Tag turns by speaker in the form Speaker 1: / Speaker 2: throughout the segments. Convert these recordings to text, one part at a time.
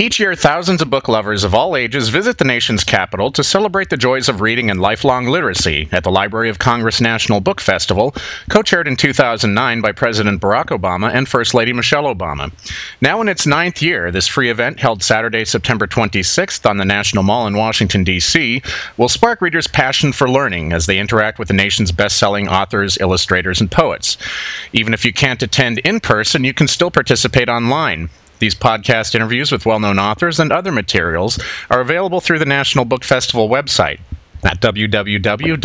Speaker 1: Each year, thousands of book lovers of all ages visit the nation's capital to celebrate the joys of reading and lifelong literacy at the Library of Congress National Book Festival, co chaired in 2009 by President Barack Obama and First Lady Michelle Obama. Now in its ninth year, this free event, held Saturday, September 26th on the National Mall in Washington, D.C., will spark readers' passion for learning as they interact with the nation's best selling authors, illustrators, and poets. Even if you can't attend in person, you can still participate online. These podcast interviews with well known authors and other materials are available through the National Book Festival website at www.loc.gov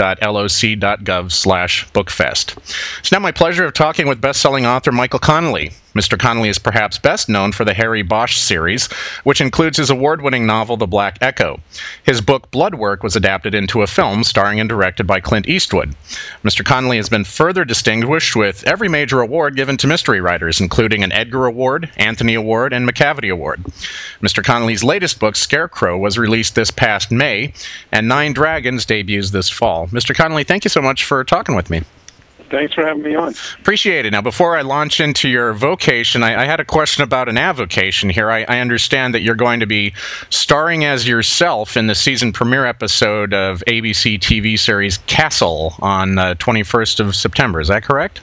Speaker 1: slash bookfest. It's now my pleasure of talking with best-selling author Michael Connelly. Mr. Connelly is perhaps best known for the Harry Bosch series, which includes his award-winning novel The Black Echo. His book Bloodwork was adapted into a film starring and directed by Clint Eastwood. Mr. Connelly has been further distinguished with every major award given to mystery writers, including an Edgar Award, Anthony Award, and Macavity Award. Mr. Connelly's latest book, Scarecrow, was released this past May, and Nine Dragons debuts this fall. Mr. Connelly, thank you so much for talking with me.
Speaker 2: Thanks for having me on.
Speaker 1: Appreciate it. Now, before I launch into your vocation, I, I had a question about an avocation here. I, I, understand that you're going to be starring as yourself in the season premiere episode of ABC TV series Castle on uh, 21st of September. Is that correct?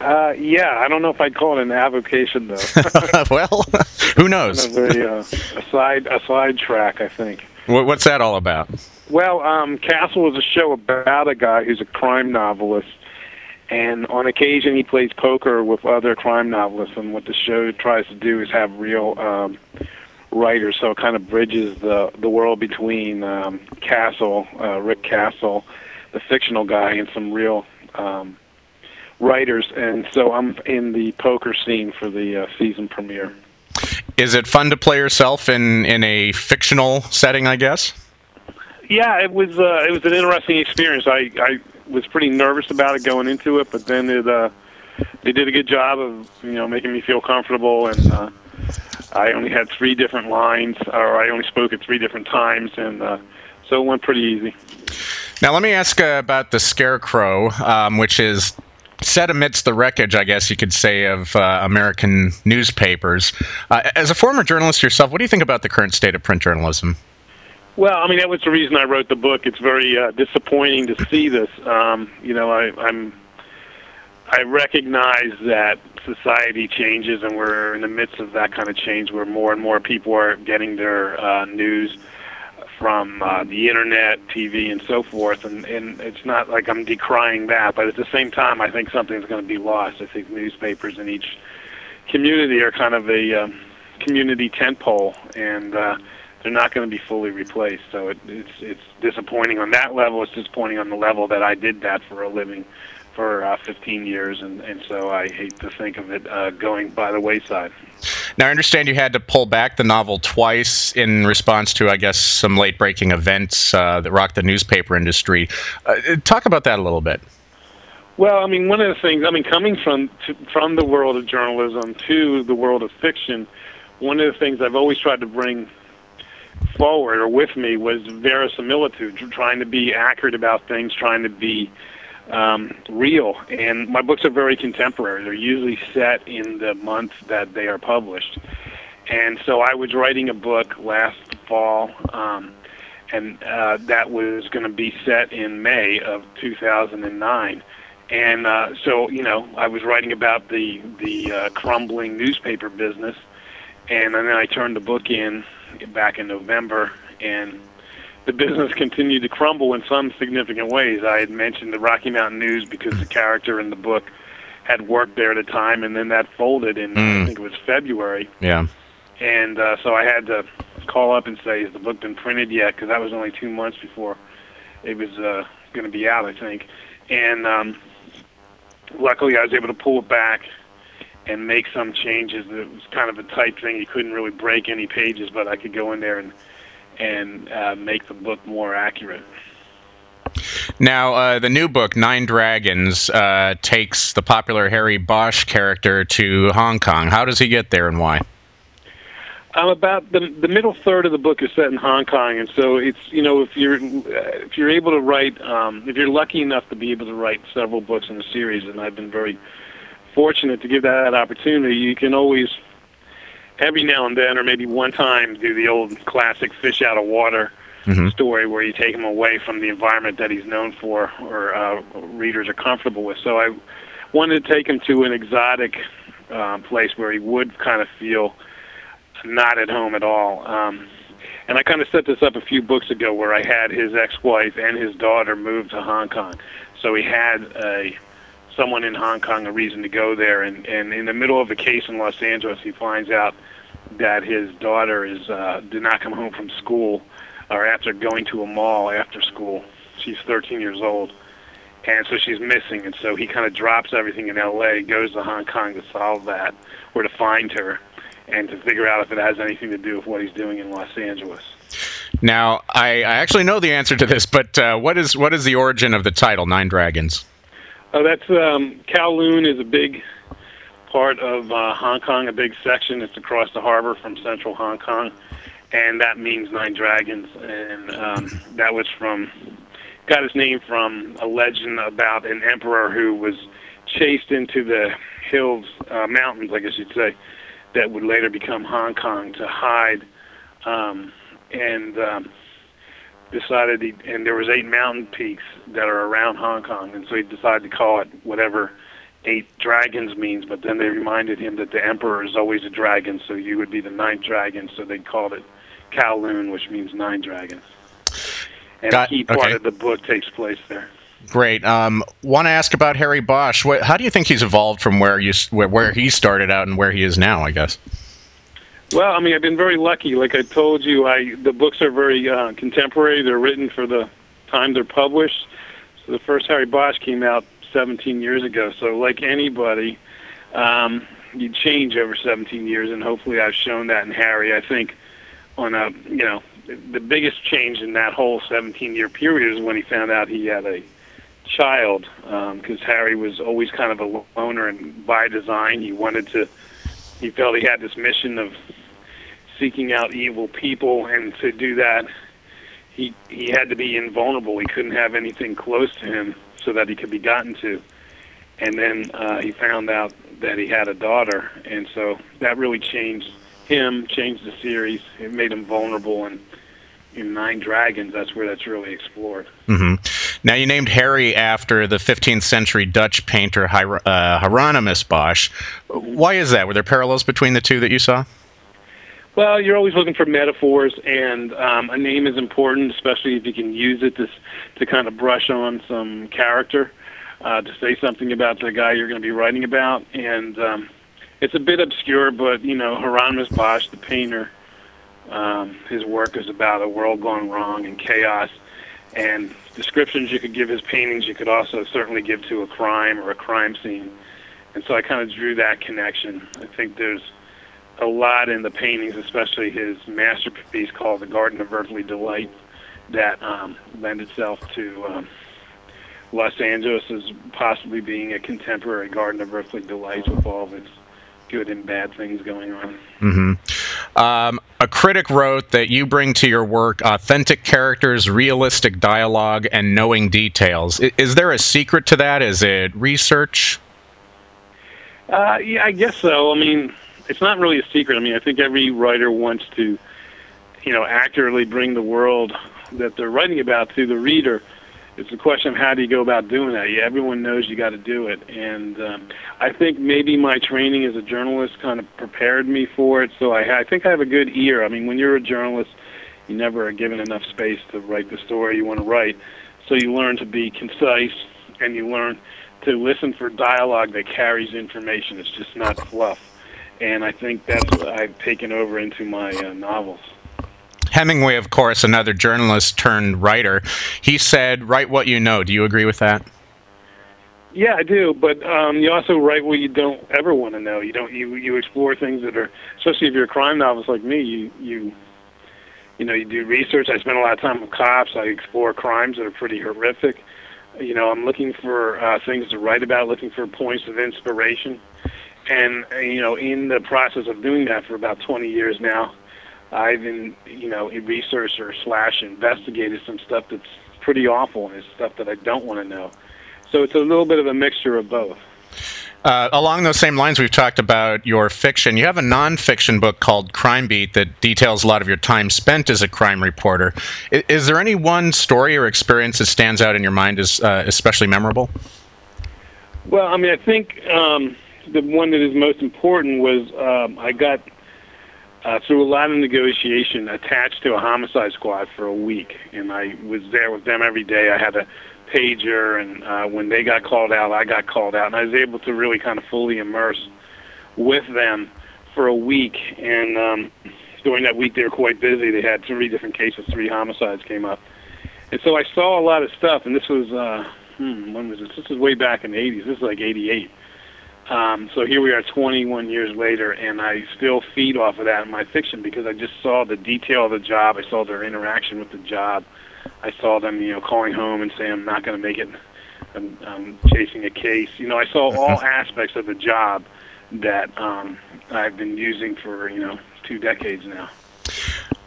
Speaker 2: Uh, yeah, I don't know if I'd call it an avocation though.
Speaker 1: well, who knows?
Speaker 2: Kind of a, uh, a side a side track, I think.
Speaker 1: What's that all about?
Speaker 2: Well, um, Castle is a show about a guy who's a crime novelist and on occasion he plays poker with other crime novelists and what the show tries to do is have real um writers. So it kind of bridges the the world between um castle uh rick castle the fictional guy and some real um writers. And so i'm in the poker scene for the uh, season premiere.
Speaker 1: Is it fun to play yourself in in a fictional setting i guess?
Speaker 2: Yeah it was uh it was an interesting experience. I i was pretty nervous about it going into it, but then it uh, they did a good job of you know making me feel comfortable, and uh, I only had three different lines, or I only spoke at three different times, and uh, so it went pretty easy.
Speaker 1: Now let me ask uh, about the Scarecrow, um, which is set amidst the wreckage, I guess you could say, of uh, American newspapers. Uh, as a former journalist yourself, what do you think about the current state of print journalism?
Speaker 2: Well, I mean that was the reason I wrote the book. It's very uh, disappointing to see this. Um, you know, I, I'm I recognize that society changes, and we're in the midst of that kind of change, where more and more people are getting their uh, news from uh, the internet, TV, and so forth. And, and it's not like I'm decrying that, but at the same time, I think something's going to be lost. I think newspapers in each community are kind of a um, community tentpole, and uh, they're not going to be fully replaced. So it, it's it's disappointing on that level. It's disappointing on the level that I did that for a living for uh, 15 years, and, and so I hate to think of it uh, going by the wayside.
Speaker 1: Now, I understand you had to pull back the novel twice in response to, I guess, some late breaking events uh, that rocked the newspaper industry. Uh, talk about that a little bit.
Speaker 2: Well, I mean, one of the things, I mean, coming from to, from the world of journalism to the world of fiction, one of the things I've always tried to bring forward or with me was verisimilitude, trying to be accurate about things, trying to be um, real. And my books are very contemporary. They're usually set in the month that they are published. And so I was writing a book last fall, um, and uh, that was going to be set in May of 2009. And uh, so, you know, I was writing about the the uh, crumbling newspaper business, and then I turned the book in back in November, and the business continued to crumble in some significant ways. I had mentioned the Rocky Mountain News because the character in the book had worked there at a time, and then that folded in mm. I think it was February.
Speaker 1: Yeah.
Speaker 2: And uh, so I had to call up and say, "Has the book been printed yet?" Because that was only two months before it was uh, going to be out, I think. And um, luckily, I was able to pull it back and make some changes. It was kind of a tight thing. You couldn't really break any pages, but I could go in there and and uh, make the book more accurate.
Speaker 1: Now, uh, the new book, Nine Dragons, uh, takes the popular Harry Bosch character to Hong Kong. How does he get there and why?
Speaker 2: I'm about the the middle third of the book is set in Hong Kong, and so it's you know if you're if you're able to write um, if you're lucky enough to be able to write several books in a series, and I've been very fortunate to give that opportunity, you can always every now and then, or maybe one time, do the old classic fish out of water mm-hmm. story where you take him away from the environment that he's known for or uh, readers are comfortable with. So I wanted to take him to an exotic uh, place where he would kind of feel not at home at all. Um, and I kind of set this up a few books ago where I had his ex-wife and his daughter move to Hong Kong. So he had a someone in Hong Kong a reason to go there. And, and in the middle of a case in Los Angeles, he finds out that his daughter is uh, did not come home from school or after going to a mall after school. She's 13 years old, and so she's missing. And so he kind of drops everything in L.A., goes to Hong Kong to solve that or to find her, and to figure out if it has anything to do with what he's doing in Los Angeles.
Speaker 1: Now, I, I actually know the answer to this, but uh, what is what is the origin of the title Nine Dragons?
Speaker 2: Oh, that's um, Kowloon is a big part of uh, Hong Kong, a big section. It's across the harbor from central Hong Kong, and that means Nine Dragons. And um, that was from got his name from a legend about an emperor who was chased into the hills, uh, mountains, I guess you'd say, that would later become Hong Kong to hide. Um, and um, decided he, and there was eight mountain peaks that are around Hong Kong, and so he decided to call it whatever eight dragons means. But then they reminded him that the emperor is always a dragon, so you would be the ninth dragon. So they called it Kowloon, which means nine dragons. And Got, a key part okay. of the book takes place there.
Speaker 1: Great. Um, Want to ask about Harry Bosch? What, how do you think he's evolved from where you where, where he started out and where he is now? I guess.
Speaker 2: Well, I mean, I've been very lucky. Like I told you, I the books are very uh, contemporary. They're written for the time they're published. So the first Harry Bosch came out 17 years ago. So like anybody, um, you change over 17 years, and hopefully I've shown that in Harry. I think on a you know the biggest change in that whole 17 year period is when he found out he had a child because um, Harry was always kind of a loner and by design he wanted to he felt he had this mission of seeking out evil people, and to do that, he he had to be invulnerable. He couldn't have anything close to him so that he could be gotten to. And then uh, he found out that he had a daughter, and so that really changed him, changed the series. It made him vulnerable, and in Nine Dragons, that's where that's really explored.
Speaker 1: Mm-hmm. Now, you named Harry after the 15th century Dutch painter Hier- uh, Hieronymus Bosch. Why is that? Were there parallels between the two that you saw?
Speaker 2: Well, you're always looking for metaphors, and um, a name is important, especially if you can use it to to kind of brush on some character, uh, to say something about the guy you're going to be writing about. And um, it's a bit obscure, but you know, Hieronymus Bosch, the painter, um, his work is about a world gone wrong and chaos. And descriptions you could give his paintings, you could also certainly give to a crime or a crime scene. And so I kind of drew that connection. I think there's a lot in the paintings, especially his masterpiece called The Garden of Earthly Delight, that um, lend itself to um, Los Angeles as possibly being a contemporary Garden of Earthly Delight with all of its good and bad things going on.
Speaker 1: Mm-hmm. Um, a critic wrote that you bring to your work authentic characters, realistic dialogue, and knowing details. Is, is there a secret to that? Is it research?
Speaker 2: Uh, yeah, I guess so. I mean, it's not really a secret. I mean, I think every writer wants to, you know, accurately bring the world that they're writing about to the reader. It's a question of how do you go about doing that. Yeah, everyone knows you got to do it, and um, I think maybe my training as a journalist kind of prepared me for it. So I, I think I have a good ear. I mean, when you're a journalist, you never are given enough space to write the story you want to write. So you learn to be concise, and you learn to listen for dialogue that carries information. It's just not fluff and I think that's what I've taken over into my uh, novels.
Speaker 1: Hemingway, of course, another journalist turned writer, he said, "Write what you know." Do you agree with that?
Speaker 2: Yeah, I do. But um, you also write what you don't ever want to know. You don't. You you explore things that are, especially if you're a crime novelist like me. You you you know you do research. I spend a lot of time with cops. I explore crimes that are pretty horrific. You know, I'm looking for uh, things to write about, looking for points of inspiration. And you know, in the process of doing that for about 20 years now, I've been you know researched or slash investigated some stuff that's pretty awful and it's stuff that I don't want to know. So it's a little bit of a mixture of both.
Speaker 1: Uh, along those same lines, we've talked about your fiction. You have a nonfiction book called Crime Beat that details a lot of your time spent as a crime reporter. Is, is there any one story or experience that stands out in your mind as uh, especially memorable?
Speaker 2: Well, I mean, I think um, the one that is most important was um, I got uh, through a lot of negotiation attached to a homicide squad for a week, and I was there with them every day. I had a pager, and uh, when they got called out, I got called out, and I was able to really kind of fully immerse with them for a week. And um, during that week, they were quite busy. They had three different cases, three homicides came up, and so I saw a lot of stuff. And this was uh, hmm, when was this? This was way back in the '80s. This is like '88. Um, so here we are 21 years later, and I still feed off of that in my fiction because I just saw the detail of the job. I saw their interaction with the job. I saw them, you know, calling home and saying, "I'm not going to make it. I'm, I'm chasing a case." You know, I saw all aspects of the job that um, I've been using for you know two decades now.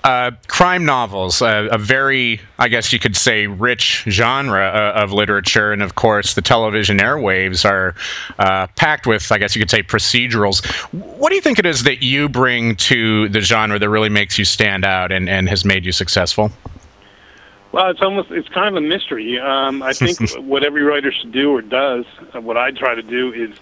Speaker 1: Uh, crime novels, uh, a very, I guess you could say, rich genre uh, of literature, and of course, the television airwaves are uh, packed with, I guess you could say, procedurals. What do you think it is that you bring to the genre that really makes you stand out and, and has made you successful?
Speaker 2: Well, it's almost it's kind of a mystery. Um, I think what every writer should do or does, uh, what I try to do is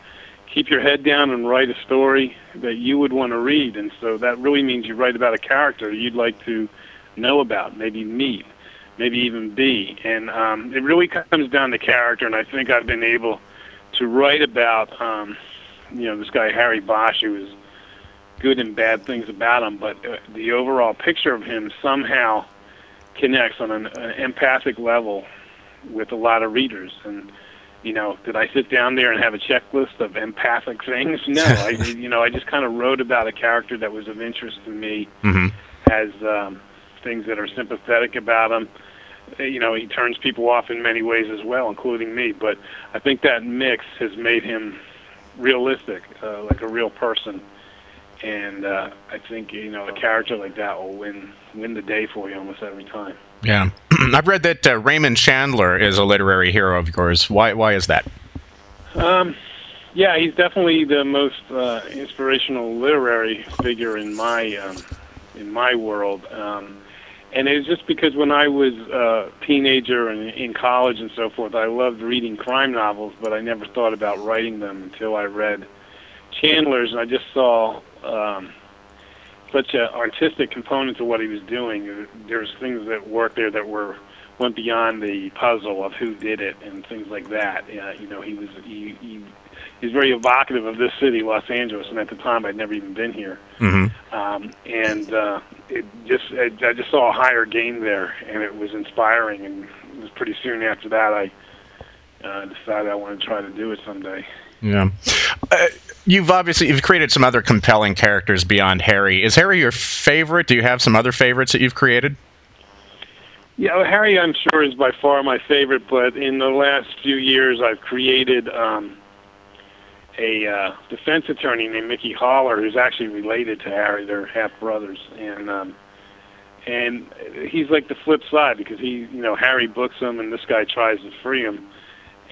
Speaker 2: keep your head down and write a story that you would want to read, and so that really means you write about a character you'd like to know about, maybe meet, maybe even be, and um, it really comes down to character. And I think I've been able to write about, um, you know, this guy Harry Bosch, who is good and bad things about him, but uh, the overall picture of him somehow connects on an, an empathic level with a lot of readers. And you know, did I sit down there and have a checklist of empathic things? No, I you know I just kind of wrote about a character that was of interest to me, mm-hmm. has um, things that are sympathetic about him. You know, he turns people off in many ways as well, including me. But I think that mix has made him realistic, uh, like a real person and uh, I think you know a character like that will win win the day for you almost every time.
Speaker 1: Yeah, I've read that uh, Raymond Chandler is a literary hero of yours. Why why is that?
Speaker 2: Um, yeah, he's definitely the most uh, inspirational literary figure in my um, in my world. Um, and it's just because when I was a teenager and in college and so forth, I loved reading crime novels, but I never thought about writing them until I read Chandler's, and I just saw um, such an artistic component to what he was doing. There's things that worked there that were went beyond the puzzle of who did it and things like that. Uh, you know, he was he, he he's very evocative of this city, Los Angeles, and at the time I'd never even been here. Mm-hmm. Um, and uh, it just I, I just saw a higher game there, and it was inspiring. And it was pretty soon after that I uh, decided I wanted to try to do it someday.
Speaker 1: Yeah. Uh, you've obviously you've created some other compelling characters beyond Harry. Is Harry your favorite? Do you have some other favorites that you've created?
Speaker 2: Yeah, well, Harry, I'm sure is by far my favorite. But in the last few years, I've created um, a uh, defense attorney named Mickey Haller, who's actually related to Harry. They're half brothers, and um, and he's like the flip side because he, you know, Harry books him, and this guy tries to free him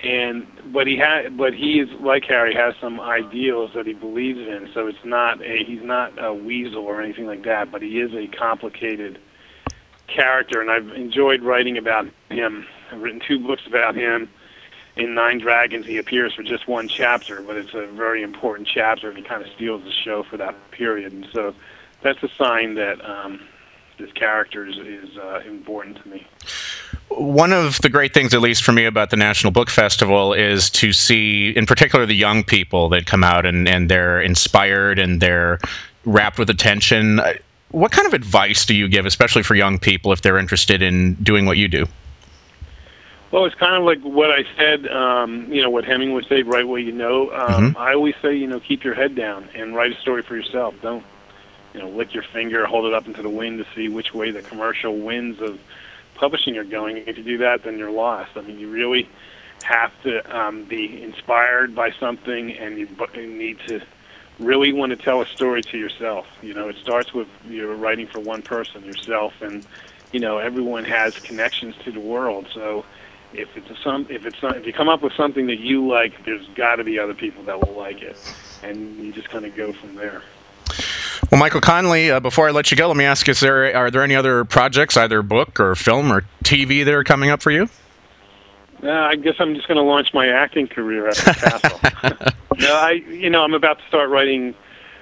Speaker 2: and but he had but he is like Harry has some ideals that he believes in. So it's not a he's not a weasel or anything like that but he is a complicated character. And I've enjoyed writing about him. I've written two books about him. In Nine Dragons he appears for just one chapter but it's a very important chapter and he kind of steals the show for that period. And so that's a sign that um this character is, is uh, important to me
Speaker 1: one of the great things, at least for me, about the National Book Festival is to see, in particular, the young people that come out and, and they're inspired and they're wrapped with attention. What kind of advice do you give, especially for young people, if they're interested in doing what you do?
Speaker 2: Well, it's kind of like what I said, um, you know, what Hemingway said, write what you know. Um, mm-hmm. I always say, you know, keep your head down and write a story for yourself. Don't, you know, lick your finger, hold it up into the wind to see which way the commercial winds of publishing are going. If you do that, then you're lost. I mean, you really have to um, be inspired by something, and you, you need to really want to tell a story to yourself. You know, it starts with you're writing for one person, yourself, and you know everyone has connections to the world. So if it's a some if it's not, if you come up with something that you like, there's got to be other people that will like it, and you just kind of go from there.
Speaker 1: Well, Michael Connelly, uh, before I let you go, let me ask: Is there are there any other projects, either book or film or TV, that are coming up for you?
Speaker 2: Uh, I guess I'm just going to launch my acting career at the castle. no, I you know I'm about to start writing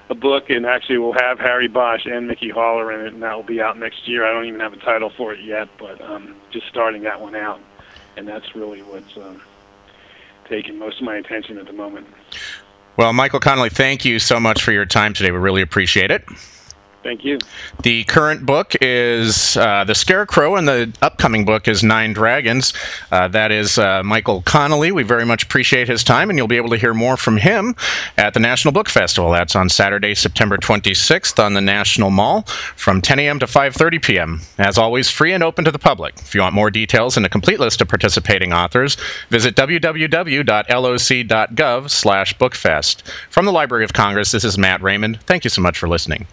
Speaker 2: a book, and actually we'll have Harry Bosch and Mickey Haller in it, and that will be out next year. I don't even have a title for it yet, but um, just starting that one out, and that's really what's um, taking most of my attention at the moment.
Speaker 1: Well, Michael Connelly, thank you so much for your time today. We really appreciate it.
Speaker 2: Thank you.
Speaker 1: The current book is uh, The Scarecrow, and the upcoming book is Nine Dragons. Uh, that is uh, Michael Connelly. We very much appreciate his time, and you'll be able to hear more from him at the National Book Festival. That's on Saturday, September 26th on the National Mall from 10 a.m. to 5.30 p.m. As always, free and open to the public. If you want more details and a complete list of participating authors, visit www.loc.gov slash bookfest. From the Library of Congress, this is Matt Raymond. Thank you so much for listening.